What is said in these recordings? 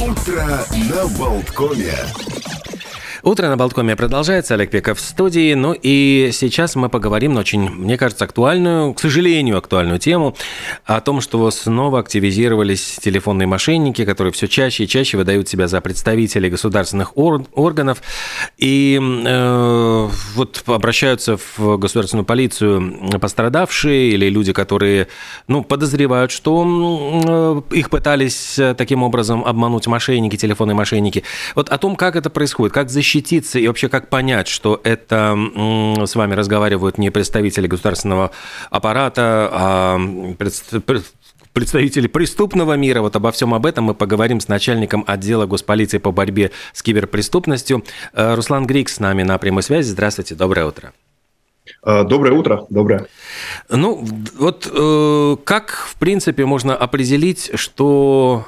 Утро на Болткоме. Утро на Болткоме продолжается. Олег Пеков в студии. Ну и сейчас мы поговорим на очень, мне кажется, актуальную, к сожалению, актуальную тему о том, что снова активизировались телефонные мошенники, которые все чаще и чаще выдают себя за представителей государственных ор- органов и э, вот обращаются в государственную полицию пострадавшие или люди, которые ну, подозревают, что э, их пытались таким образом обмануть мошенники, телефонные мошенники. Вот о том, как это происходит, как защитить защититься и вообще как понять, что это с вами разговаривают не представители государственного аппарата, а представители преступного мира. Вот обо всем об этом мы поговорим с начальником отдела госполиции по борьбе с киберпреступностью. Э, Руслан Грик с нами на прямой связи. Здравствуйте, доброе утро. Э, доброе утро, доброе. Ну, вот э, как, в принципе, можно определить, что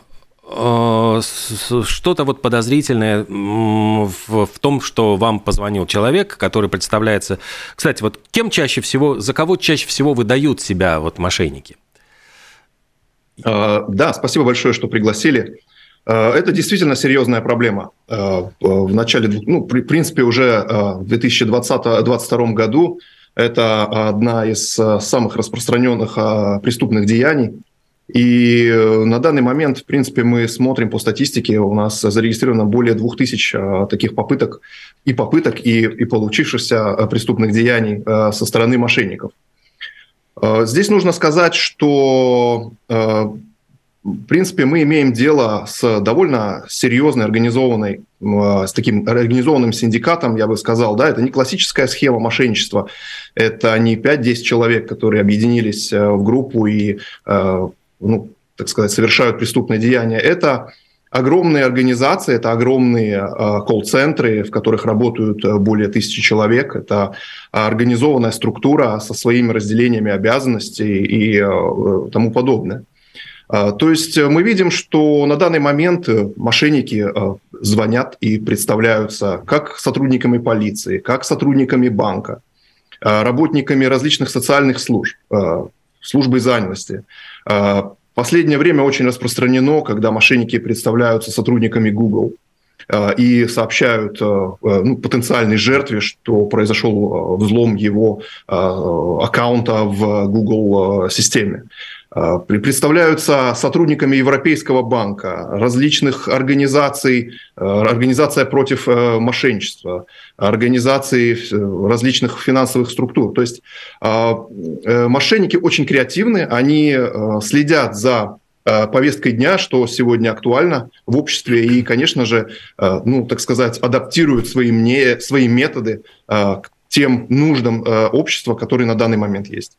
что-то вот подозрительное в, в том, что вам позвонил человек, который представляется... Кстати, вот кем чаще всего, за кого чаще всего выдают себя вот мошенники? Э, да, спасибо большое, что пригласили. Э, это действительно серьезная проблема. В начале, ну, в принципе, уже в 2020-2022 году это одна из самых распространенных преступных деяний – и э, на данный момент, в принципе, мы смотрим по статистике, у нас зарегистрировано более 2000 э, таких попыток и попыток, и, и получившихся э, преступных деяний со стороны мошенников. Здесь нужно сказать, что в принципе, мы имеем дело с довольно серьезной организованной, с таким организованным синдикатом, я бы сказал, да, это не классическая схема мошенничества, это не 5-10 человек, которые объединились в группу и ну, так сказать, совершают преступные деяния, это огромные организации, это огромные э, колл-центры, в которых работают э, более тысячи человек. Это организованная структура со своими разделениями обязанностей и э, тому подобное. То есть мы видим, что на данный момент мошенники звонят и представляются как сотрудниками полиции, как сотрудниками банка, работниками различных социальных служб, службы занятости, последнее время очень распространено, когда мошенники представляются сотрудниками Google э, и сообщают э, э, ну, потенциальной жертве, что произошел взлом его аккаунта в Google системе. А, представляются сотрудниками Европейского банка, различных организаций, а, организация против э, мошенничества, организации э, различных финансовых структур. То есть э, мошенники очень креативны, они следят за повесткой дня, что сегодня актуально в обществе, и, конечно же, ну, так сказать, адаптируют свои, мне, свои методы к тем нуждам общества, которые на данный момент есть.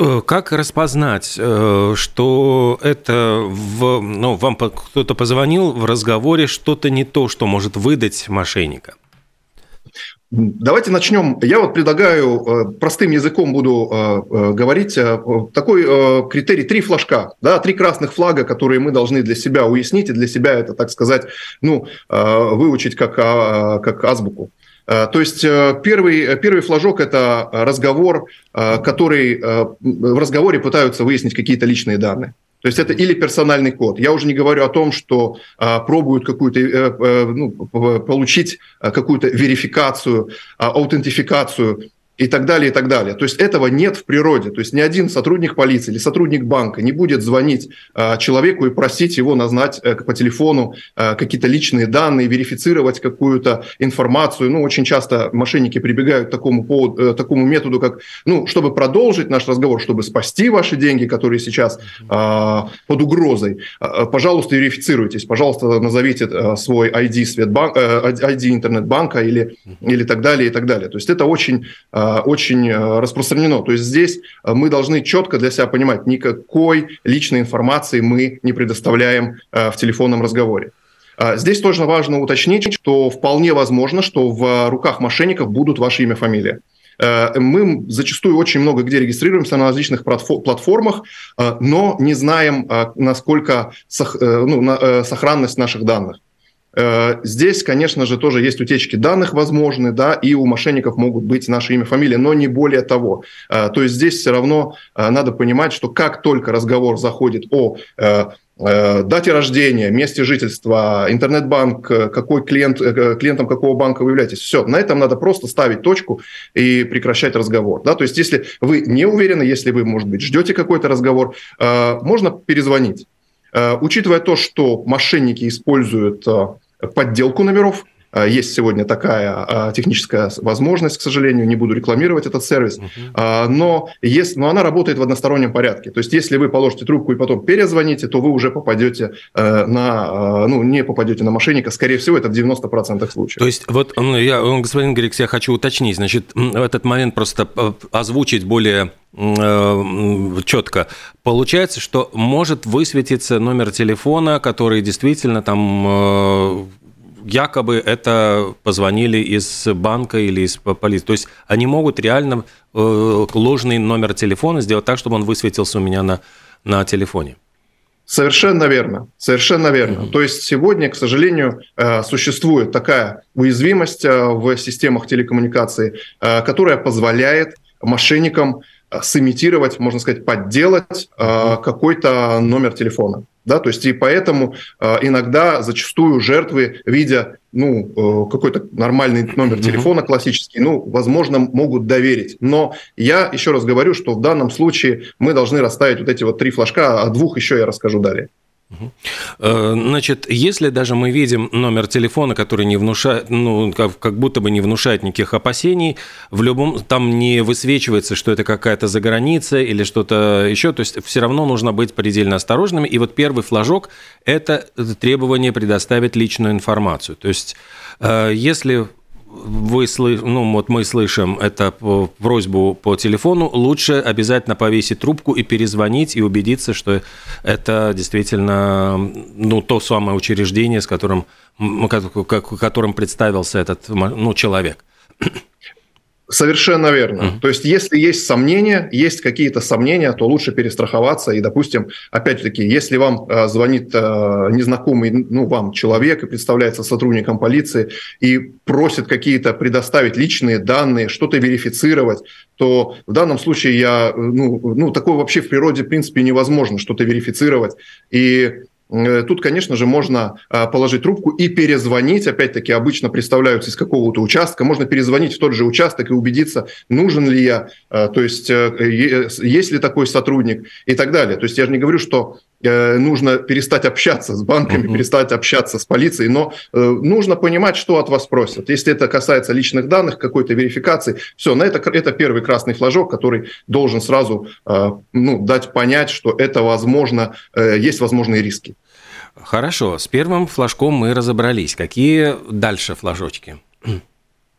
Э, как распознать, э, что это в, ну, вам кто-то позвонил в разговоре что-то не то, что может выдать мошенника? Давайте начнем. Я вот предлагаю э, простым языком буду говорить такой критерий три флажка, да, три красных флага, которые мы должны для себя уяснить и для себя это, так сказать, ну выучить как а, как азбуку. Э, то есть э, первый, первый флажок – это разговор, э, который в разговоре пытаются выяснить какие-то личные данные. То есть это или персональный код. Я уже не говорю о том, что пробуют какую-то ну, получить какую-то верификацию, аутентификацию и так далее, и так далее. То есть этого нет в природе. То есть ни один сотрудник полиции или сотрудник банка не будет звонить э, человеку и просить его назнать э, по телефону э, какие-то личные данные, верифицировать какую-то информацию. Ну, очень часто мошенники прибегают к такому, поводу, э, такому методу, как, ну, чтобы продолжить наш разговор, чтобы спасти ваши деньги, которые сейчас э, под угрозой, э, пожалуйста, верифицируйтесь, пожалуйста, назовите э, свой ID, Светбанк, э, ID интернет-банка или, или так далее, и так далее. То есть это очень э, очень э, распространено. То есть здесь э, мы должны четко для себя понимать, никакой личной информации мы не предоставляем в телефонном разговоре. Здесь тоже важно уточнить, что вполне возможно, что в руках мошенников будут ваше имя, фамилия. Мы зачастую очень много где регистрируемся на различных платформах, но не знаем, насколько ну, сохранность наших данных. Э, здесь, конечно же, тоже есть утечки данных возможны, да, и у мошенников могут быть наши имя, фамилия, но не более того. Э, то есть здесь все равно э, надо понимать, что как только разговор заходит о дате рождения, месте жительства, интернет-банк, какой клиент, клиентом какого банка вы являетесь. Все, на этом надо просто ставить точку и прекращать разговор. Да? То есть если вы не уверены, если вы, может быть, ждете какой-то разговор, можно перезвонить. Учитывая то, что мошенники используют подделку номеров, есть сегодня такая а, техническая возможность, к сожалению, не буду рекламировать этот сервис, uh-huh. но, есть, но она работает в одностороннем порядке. То есть, если вы положите трубку и потом перезвоните, то вы уже попадете э, на, ну, не попадете на мошенника. Скорее всего, это в 90% случаев. То есть, вот, ну, я, господин Грикс, я хочу уточнить, значит, в этот момент просто э, озвучить более э, четко. Получается, что может высветиться номер телефона, который действительно там якобы это позвонили из банка или из полиции. То есть они могут реально э, ложный номер телефона сделать так, чтобы он высветился у меня на, на телефоне. Совершенно верно, совершенно верно. Mm-hmm. То есть сегодня, к сожалению, э, существует такая уязвимость э, в системах телекоммуникации, которая позволяет мошенникам сымитировать, можно сказать, подделать какой-то номер телефона. Да, то есть и поэтому э, иногда зачастую жертвы, видя ну, э, какой-то нормальный номер телефона классический, ну, возможно, могут доверить. Но я еще раз говорю, что в данном случае мы должны расставить вот эти вот три флажка, а двух еще я расскажу далее. Э, значит, если даже мы видим номер телефона, который не внушает, ну, как, как будто бы не внушает никаких опасений, в любом, там не высвечивается, что это какая-то заграница или что-то еще, то есть все равно нужно быть предельно осторожными. И вот первый флажок – это требование предоставить личную информацию. То есть, э, если вы ну вот мы слышим это просьбу по телефону, лучше обязательно повесить трубку и перезвонить и убедиться, что это действительно ну то самое учреждение, с которым которым представился этот ну человек. Совершенно верно. Mm-hmm. То есть, если есть сомнения, есть какие-то сомнения, то лучше перестраховаться. И, допустим, опять-таки, если вам э, звонит э, незнакомый, ну, вам человек и представляется сотрудником полиции и просит какие-то предоставить личные данные, что-то верифицировать, то в данном случае я, ну, ну, такое вообще в природе, в принципе, невозможно что-то верифицировать. И Э, тут, конечно же, можно а, положить трубку и перезвонить. Опять-таки, обычно представляются из какого-то участка. Можно перезвонить в тот же участок и убедиться, нужен ли я, а, то есть э, есть ли такой сотрудник и так далее. То есть я же не говорю, что э, нужно перестать общаться с банками, uh-huh. перестать общаться с полицией, но нужно понимать, что от вас просят. Если это касается личных данных, какой-то верификации, все, на это, это первый красный флажок, который должен сразу ну, дать понять, что это возможно, есть возможные риски. Хорошо, с первым флажком мы разобрались. Какие дальше флажочки?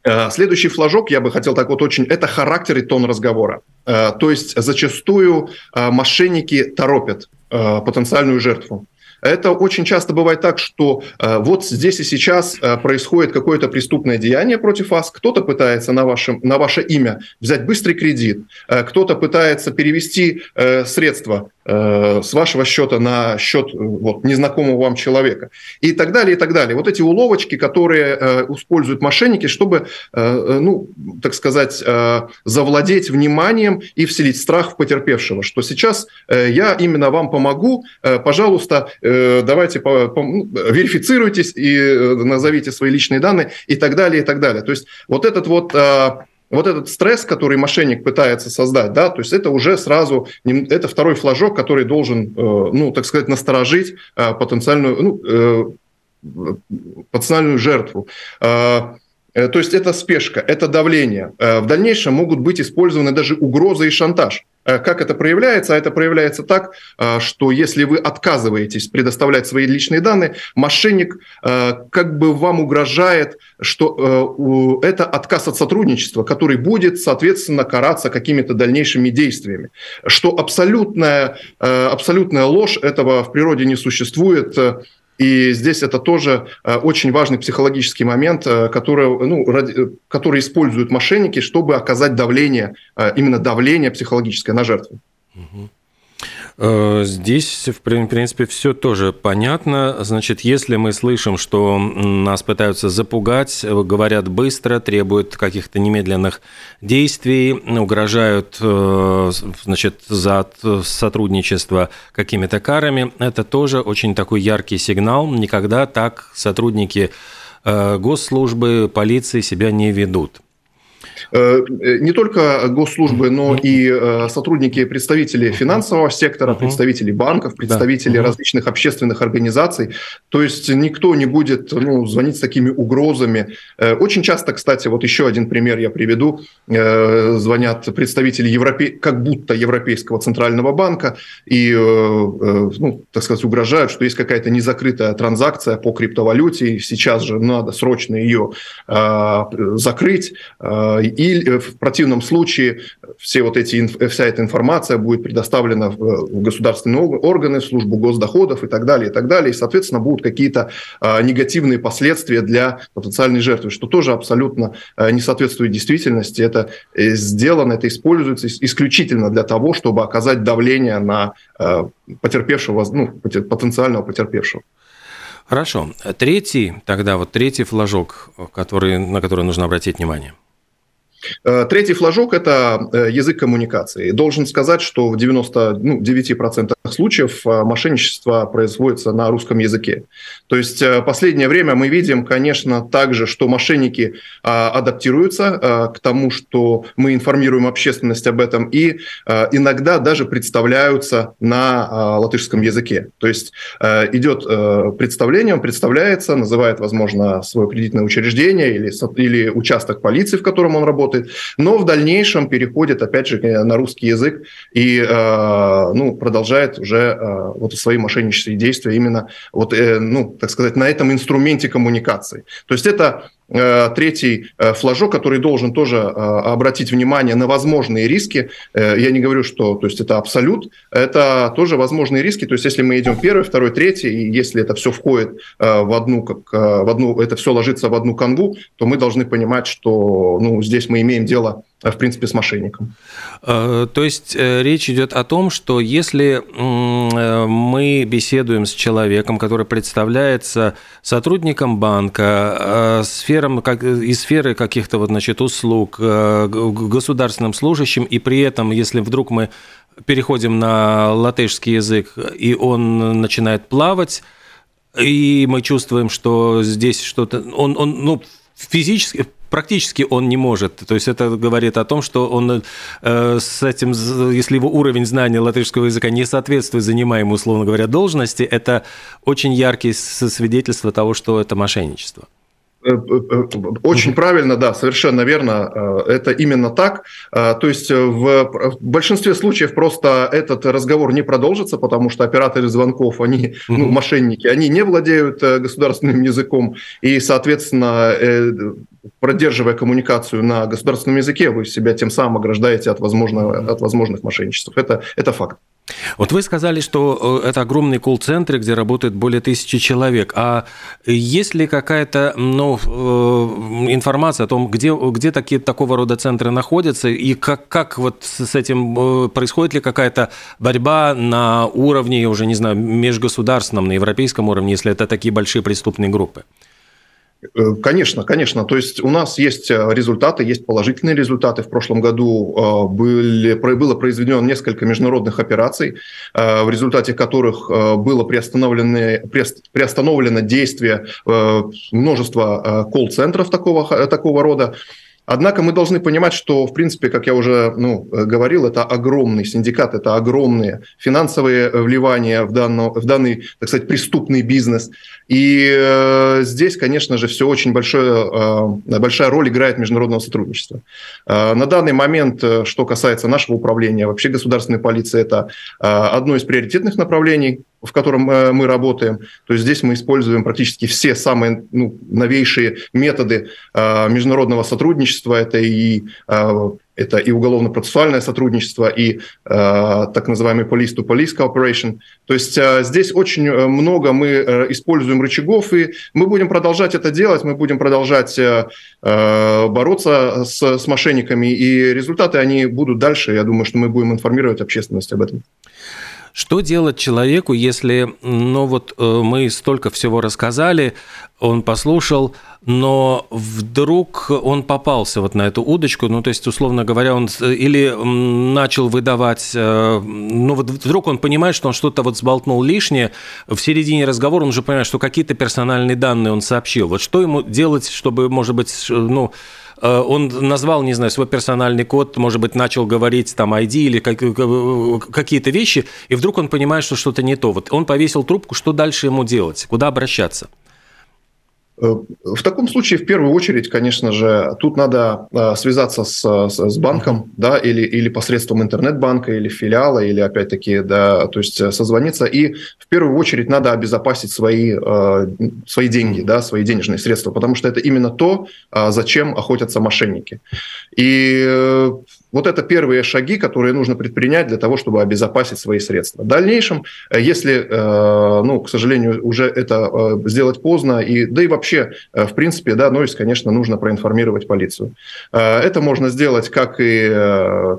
Э, следующий флажок, я бы хотел так вот очень, это характер и тон разговора. Э, то есть зачастую э, мошенники торопят потенциальную жертву. Это очень часто бывает так, что э, вот здесь и сейчас э, происходит какое-то преступное деяние против вас, кто-то пытается на, вашем, на ваше имя взять быстрый кредит, э, кто-то пытается перевести средства с вашего счета на счет э, вот, незнакомого вам человека и так далее, и так далее. Вот эти уловочки, которые э, используют мошенники, чтобы, э, э ну, так сказать, э, завладеть вниманием и вселить страх в потерпевшего, что сейчас э, я именно вам помогу, э, пожалуйста, Э, давайте по, ну, верифицируйтесь и э, назовите свои личные данные и так далее, и так далее. То есть вот этот вот вот этот стресс, который мошенник пытается создать, да, то есть это уже сразу, это второй флажок, который должен, э, ну, так сказать, насторожить потенциальную, ну, потенциальную жертву. А, то есть это спешка, это давление. В дальнейшем могут быть использованы даже угрозы и шантаж. Э, как это проявляется? А это проявляется так, э, что если вы отказываетесь предоставлять свои личные данные, мошенник э, как бы вам угрожает, что это отказ от сотрудничества, который будет, соответственно, караться какими-то дальнейшими действиями. Что абсолютная, абсолютная ложь, этого в природе не существует. И здесь это тоже э, очень важный психологический момент, э, который, ну, ради, который используют мошенники, чтобы оказать давление, э, именно давление психологическое на жертву. Э, здесь, в принципе, все тоже понятно. Значит, если мы слышим, что нас пытаются запугать, говорят быстро, требуют каких-то немедленных действий, угрожают э, значит, за сотрудничество какими-то карами, это тоже очень такой яркий сигнал. Никогда так сотрудники э, госслужбы, полиции себя не ведут. Э, не только госслужбы, но и э, сотрудники, представители финансового сектора, представители банков, представители да. различных общественных организаций. То есть никто не будет ну, звонить с такими угрозами. Э, очень часто, кстати, вот еще один пример я приведу. Звонят представители Европе... как будто Европейского центрального банка и, ну, так сказать, угрожают, что есть какая-то незакрытая транзакция по криптовалюте, и сейчас же надо срочно ее закрыть и э, в противном случае все вот эти, вся эта информация будет предоставлена в государственные органы, в службу госдоходов и так далее, и так далее. И, соответственно, будут какие-то а, негативные последствия для потенциальной жертвы, что тоже абсолютно а, не соответствует действительности. Это э, сделано, это используется исключительно для того, чтобы оказать давление на потерпевшего, ну, потенциального потерпевшего. Хорошо. Третий, тогда вот третий флажок, который, на который нужно обратить внимание – Э, третий флажок – это э, язык коммуникации. Должен сказать, что в 99% ну, случаев э, мошенничество производится на русском языке. То есть последнее время мы видим, конечно, также, что мошенники адаптируются к тому, что мы информируем общественность об этом, и иногда даже представляются на латышском языке. То есть идет представление, он представляется, называет, возможно, свое кредитное учреждение или, или участок полиции, в котором он работает, работает, но в дальнейшем переходит, опять же, на русский язык и э, ну, продолжает уже э, вот свои мошеннические действия именно, вот, э, ну, так сказать, на этом инструменте коммуникации. То есть это третий флажок, который должен тоже обратить внимание на возможные риски. Я не говорю, что то есть это абсолют, это тоже возможные риски. То есть если мы идем первый, второй, третий, и если это все входит в одну, как, в одну, это все ложится в одну канву, то мы должны понимать, что ну, здесь мы имеем дело в принципе, с мошенником. Э, то есть э, речь идет о том, что если э, мы беседуем с человеком, который представляется сотрудником банка, сфером, как, из сферы каких-то вот, значит, услуг, государственным служащим, и при этом, если вдруг мы переходим на латышский язык, и он начинает плавать, и мы чувствуем, что здесь что-то... Он, он ну, физически, практически он не может. То есть это говорит о том, что он э, с этим, если его уровень знания латышского языка не соответствует занимаемой, условно говоря, должности, это очень яркие свидетельства того, что это мошенничество. Э, э, очень правильно, да, совершенно верно. Это именно так. То есть в большинстве случаев просто этот разговор не продолжится, потому что операторы звонков, они, ну, мошенники, они не владеют государственным языком, и, соответственно, продерживая коммуникацию на государственном языке, вы себя тем самым ограждаете от, возможного, от возможных мошенничеств. Это, это факт. Вот вы сказали, что э, это огромный колл-центр, где работает более тысячи человек. А есть ли какая-то ну, э, информация о том, где, где такие, такого рода центры находятся, и как, как вот с этим э, происходит ли какая-то борьба на уровне, уже не знаю, межгосударственном, на европейском уровне, если это такие большие преступные группы? Э, конечно, конечно. То есть у нас есть э, результаты, есть положительные результаты. В прошлом году э, были, было произведено несколько международных операций, в результате которых было приостановлено, приостановлено действие множества колл-центров такого, такого рода. Однако мы должны понимать, что, в принципе, как я уже ну, говорил, это огромный синдикат, это огромные финансовые вливания в, данный, в данный, так сказать, преступный бизнес. И э, здесь, конечно же, все очень большое, э, большая роль играет международного сотрудничества. Э, на данный момент, э, что касается нашего управления, вообще государственной полиции, это э, одно из приоритетных направлений в котором э, мы работаем. То есть здесь мы используем практически все самые ну, новейшие методы э, международного сотрудничества. Это и э, это и уголовно-процессуальное сотрудничество, и э, так называемый police-to-police cooperation. То есть э, здесь очень много мы э, используем рычагов, и мы будем продолжать это делать, мы будем продолжать э, бороться с, с мошенниками, и результаты они будут дальше. Я думаю, что мы будем информировать общественность об этом. Что делать человеку, если, ну вот э, мы столько всего рассказали, он послушал, но вдруг он попался вот на эту удочку, ну то есть, условно говоря, он или начал выдавать, э, ну вот вдруг он понимает, что он что-то вот сболтнул лишнее, в середине разговора он уже понимает, что какие-то персональные данные он сообщил. Вот что ему делать, чтобы, может быть, ну, он назвал, не знаю, свой персональный код, может быть, начал говорить там ID или какие-то вещи, и вдруг он понимает, что что-то не то. Вот он повесил трубку, что дальше ему делать? Куда обращаться? Э, в таком случае, в первую очередь, конечно же, тут надо э, связаться с, с банком, да, или, или посредством интернет-банка, или филиала, или опять-таки, да, то есть э, созвониться. И в первую очередь надо обезопасить свои, свои деньги, да, свои денежные средства, потому что это именно то, зачем охотятся мошенники. И вот это первые шаги, которые нужно предпринять для того, чтобы обезопасить свои средства. В дальнейшем, э, если, э, ну, к сожалению, уже это э, сделать поздно, и, да и вообще, в принципе, да, ну, конечно, нужно проинформировать полицию. Это можно сделать как и,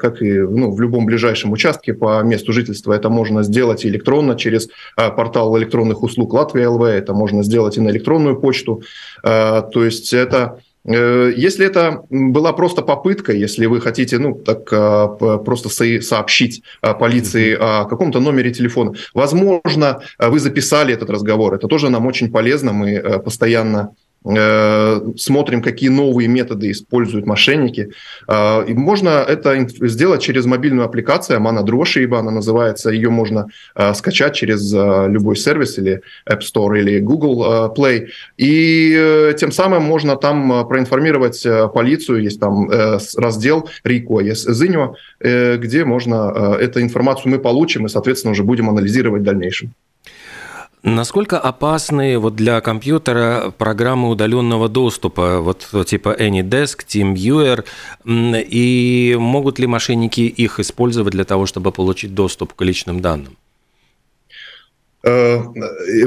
как и ну, в любом ближайшем участке по месту жительства. Это можно сделать электронно через портал электронных услуг Латвия ЛВ, это можно сделать и на электронную почту. То есть это если это была просто попытка, если вы хотите, ну, так а, просто сообщить а, полиции о каком-то номере телефона, возможно, вы записали этот разговор. Это тоже нам очень полезно. Мы э, постоянно Э, смотрим, какие новые методы используют мошенники. Э, и можно это сделать через мобильную аппликацию, Амана Дрошиба она называется, ее можно э, скачать через любой сервис или App Store или Google Play, и тем самым можно там проинформировать полицию, есть там раздел РИКО, есть ЗИНьо, где можно эту информацию мы получим и, соответственно, уже будем анализировать в дальнейшем. Насколько опасны вот для компьютера программы удаленного доступа, вот типа AnyDesk, TeamViewer, и могут ли мошенники их использовать для того, чтобы получить доступ к личным данным? Э,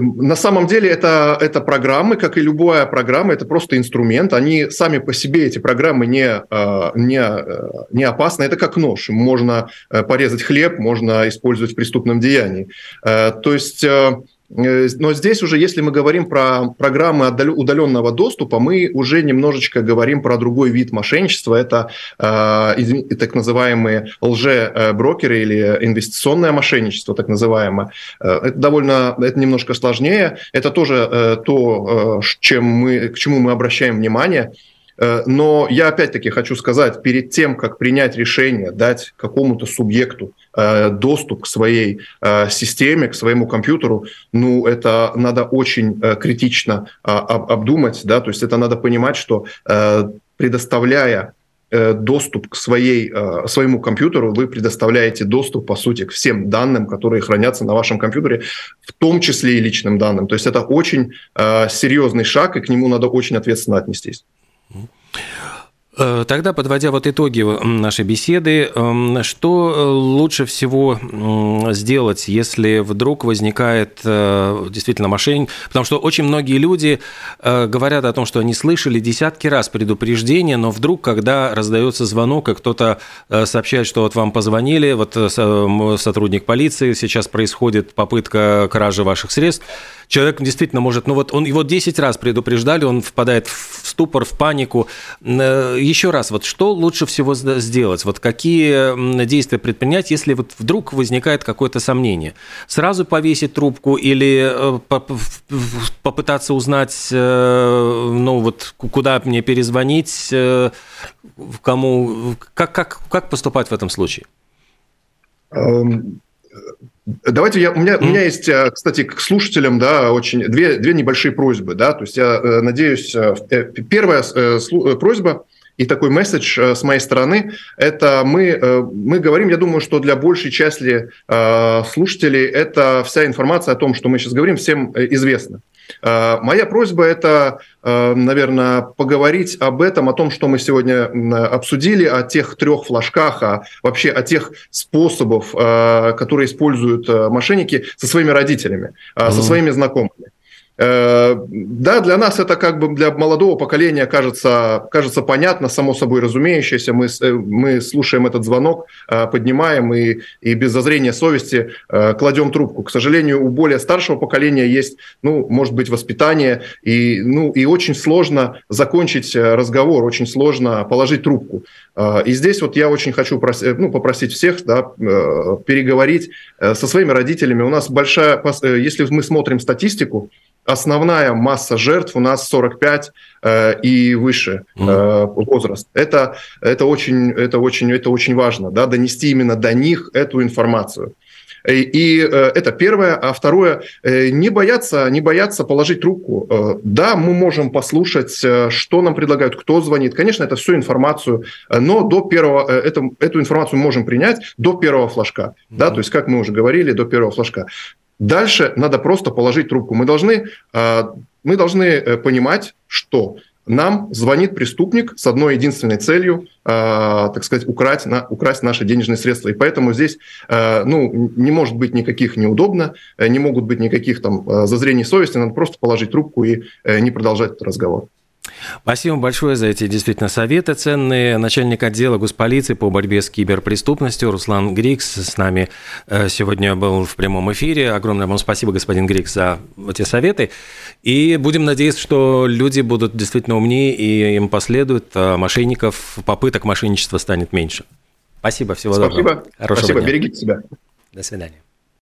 на самом деле это, это программы, как и любая программа, это просто инструмент. Они сами по себе, эти программы, не, э, не, э, не опасны. Это как нож. Можно порезать хлеб, можно использовать в преступном деянии. То есть Э, но здесь уже, если мы говорим про программы удаленного доступа, мы уже немножечко говорим про другой вид мошенничества. Это э, так называемые лже-брокеры или инвестиционное мошенничество, так называемое. Э, это довольно, это немножко сложнее. Это тоже э, то, э, чем мы, к чему мы обращаем внимание. Э, но я опять-таки хочу сказать, перед тем, как принять решение, дать какому-то субъекту э, доступ к своей э, системе, к своему компьютеру, ну, это надо очень критично а, обдумать, да, то есть это надо понимать, что предоставляя доступ к своей, своему компьютеру, вы предоставляете доступ, по сути, к всем данным, которые хранятся на вашем компьютере, в том числе и личным данным. То есть это очень серьезный шаг, и к нему надо очень ответственно отнестись. Э, тогда, подводя вот итоги нашей беседы, эм, что э, лучше всего сделать, если вдруг возникает э, действительно мошенник? Потому что очень многие люди говорят о том, что они слышали десятки раз предупреждения, но вдруг, когда раздается звонок, и кто-то сообщает, что вот вам позвонили, вот сотрудник полиции, сейчас происходит попытка кражи ваших средств, человек действительно может, ну вот он его 10 раз предупреждали, он впадает в ступор, в панику. Э, Еще раз, вот что лучше всего сделать? Вот какие действия предпринять, если вот вдруг возникает какое-то сомнение? Сразу повесить трубку или э, попытаться узнать, э, ну вот куда мне перезвонить, кому, как, как, как поступать в этом случае? Давайте я, у меня, у меня есть, э, кстати, к слушателям, да, очень две, две небольшие просьбы, да, то есть я э, надеюсь, э, первая просьба и такой месседж с моей стороны, это мы, мы говорим, я думаю, что для большей части слушателей это вся информация о том, что мы сейчас говорим, всем известна. Э, моя просьба – это, э, наверное, поговорить об этом, о том, что мы сегодня обсудили, о тех трех флажках, о, вообще о тех способах, э, которые используют мошенники со своими родителями, со своими знакомыми. Э, да, для нас это как бы для молодого поколения кажется, кажется понятно, само собой разумеющееся. Мы, э, мы слушаем этот звонок, э, поднимаем и, и без зазрения совести кладем трубку. К сожалению, у более старшего поколения есть, ну, может быть, воспитание, и, ну, и очень сложно закончить разговор, очень сложно положить трубку. И здесь вот я очень хочу просить, ну, попросить всех да, переговорить со своими родителями. У нас большая, если мы смотрим статистику, основная масса жертв у нас 45 э, и выше э, возраст. Это, это, очень, это, очень, это очень важно, да, донести именно до них эту информацию. И, и э, это первое. А второе, э, не бояться, не бояться положить трубку. Э, да, мы можем послушать, э, что нам предлагают, кто звонит. Конечно, это всю информацию, э, но до первого, э, это, эту информацию мы можем принять до первого флажка. Mm-hmm. Да, то есть, как мы уже говорили, до первого флажка. Дальше надо просто положить трубку. Мы должны, а, мы должны э, понимать, что нам звонит преступник с одной единственной целью, а, так сказать, украсть, на, украсть наши денежные средства. И поэтому здесь ну, не может быть никаких неудобно, э, не могут быть никаких там зазрений совести, надо просто положить трубку и э, не продолжать этот разговор. Спасибо большое за эти действительно советы ценные. Начальник отдела госполиции по борьбе с киберпреступностью Руслан Грикс с нами э, сегодня был в прямом эфире. Огромное вам спасибо, господин Грикс, за эти советы. И будем надеяться, что люди будут действительно умнее и им последуют, а мошенников, попыток мошенничества станет меньше. Спасибо, всего спасибо. доброго. Хорошего спасибо, дня. берегите себя. До свидания.